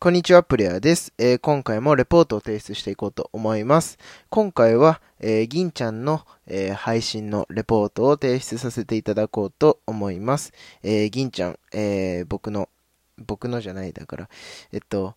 こんにちは、プレイヤーです、えー、今回もレポートを提出していこうと思います。今回は、えー、銀ちゃんの、えー、配信のレポートを提出させていただこうと思います。え、銀ちゃん、えー、僕の、僕のじゃないだから、えっと、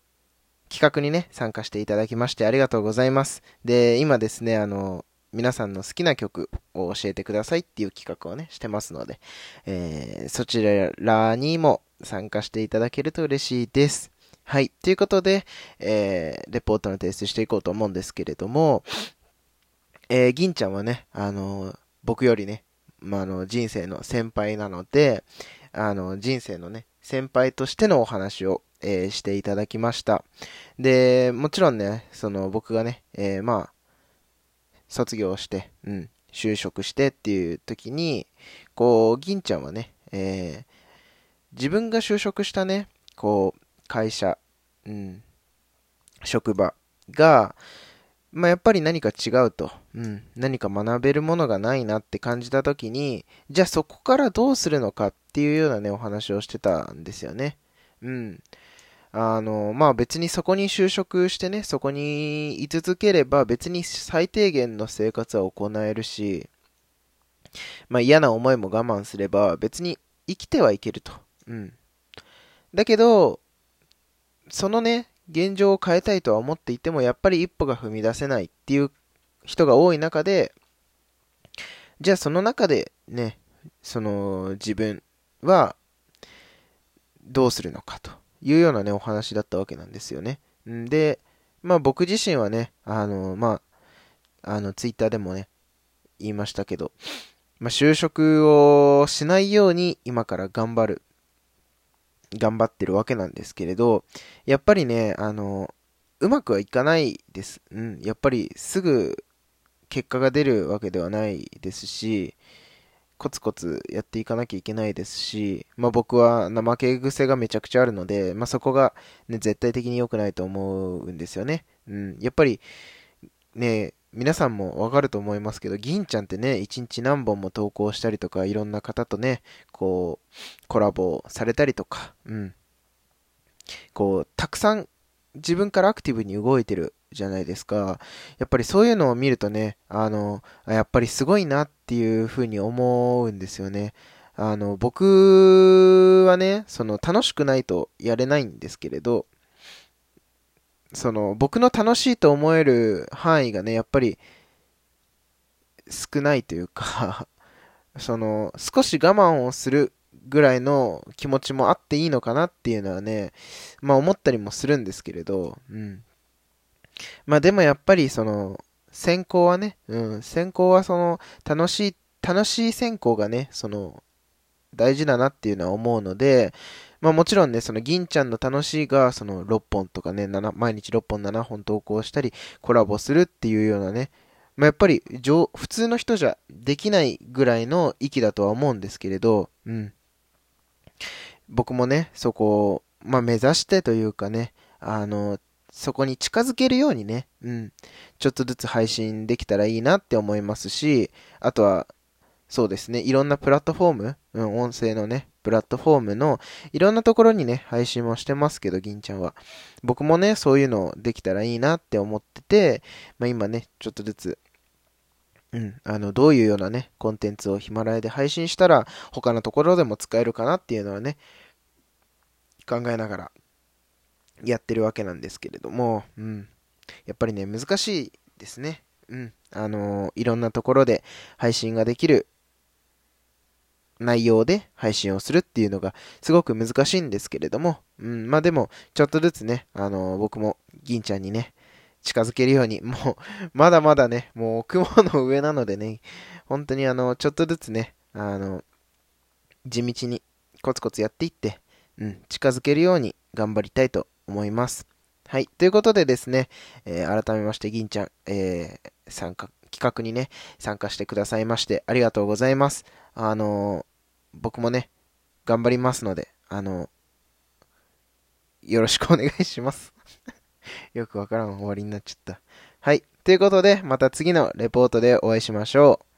企画にね、参加していただきましてありがとうございます。で、今ですね、あの、皆さんの好きな曲を教えてくださいっていう企画をね、してますので、え、そちらにも参加していただけると嬉しいです。はい。ということで、えー、レポートの提出していこうと思うんですけれども、えー、銀ちゃんはね、あの、僕よりね、まあ、あの、人生の先輩なので、あの、人生のね、先輩としてのお話を、えー、していただきました。で、もちろんね、その僕がね、えー、まあ、卒業して、うん、就職してっていう時に、こう、銀ちゃんはね、えー、自分が就職したね、こう、会社、うん、職場が、まあ、やっぱり何か違うと、うん、何か学べるものがないなって感じた時に、じゃあそこからどうするのかっていうようなね、お話をしてたんですよね。うん。あの、まあ別にそこに就職してね、そこに居続ければ別に最低限の生活は行えるし、まあ嫌な思いも我慢すれば別に生きてはいけると。うん。だけど、そのね、現状を変えたいとは思っていても、やっぱり一歩が踏み出せないっていう人が多い中で、じゃあその中でね、その自分はどうするのかというようなね、お話だったわけなんですよね。んで、まあ僕自身はね、あの、まあ、あの、ツイッターでもね、言いましたけど、まあ、就職をしないように今から頑張る頑張ってるわけなんですけれど、やっぱりね、あの、うまくはいかないです。うん、やっぱりすぐ結果が出るわけではないですし、コツコツやっていかなきゃいけないですし、まあ僕は怠け癖がめちゃくちゃあるので、まあそこがね、絶対的に良くないと思うんですよね。うん、やっぱりね、皆さんもわかると思いますけど、銀ちゃんってね、一日何本も投稿したりとか、いろんな方とね、こう、コラボされたりとか、うん。こう、たくさん自分からアクティブに動いてるじゃないですか。やっぱりそういうのを見るとね、あの、やっぱりすごいなっていうふうに思うんですよね。あの、僕はね、その楽しくないとやれないんですけれど、その、僕の楽しいと思える範囲がね、やっぱり、少ないというかその、少し我慢をするぐらいの気持ちもあっていいのかなっていうのはね、まあ思ったりもするんですけれど、うん。まあでもやっぱりその、先行はね、うん、先行はその、楽しい、楽しい先行がね、その、大事だなっていうのは思うので、まあもちろんね、その銀ちゃんの楽しいが、その6本とかね、7毎日6本7本投稿したり、コラボするっていうようなね、まあ、やっぱり、普通の人じゃできないぐらいの域だとは思うんですけれど、うん。僕もね、そこを、まあ目指してというかね、あの、そこに近づけるようにね、うん、ちょっとずつ配信できたらいいなって思いますし、あとは、そうですね、いろんなプラットフォーム、うん、音声のね、プラットフォームのいろんなところにね、配信もしてますけど、銀ちゃんは。僕もね、そういうのできたらいいなって思ってて、まあ今ね、ちょっとずつ、うん、あの、どういうようなね、コンテンツをヒマラヤで配信したら、他のところでも使えるかなっていうのはね、考えながらやってるわけなんですけれども、うん。やっぱりね、難しいですね。うん。あの、いろんなところで配信ができる内容で配信をするっていうのがすごく難しいんですけれども、うん、まあでも、ちょっとずつね、あの、僕も銀ちゃんにね、近づけるように、もう、まだまだね、もう雲の上なのでね、本当にあの、ちょっとずつね、あの、地道にコツコツやっていって、うん、近づけるように頑張りたいと思います。はい。ということでですね、えー、改めまして、銀ちゃん、えー、参加、企画にね、参加してくださいまして、ありがとうございます。あの僕もね、頑張りますので、あの、よろしくお願いしますよくわからん終わりになっちゃった。はい。ということで、また次のレポートでお会いしましょう。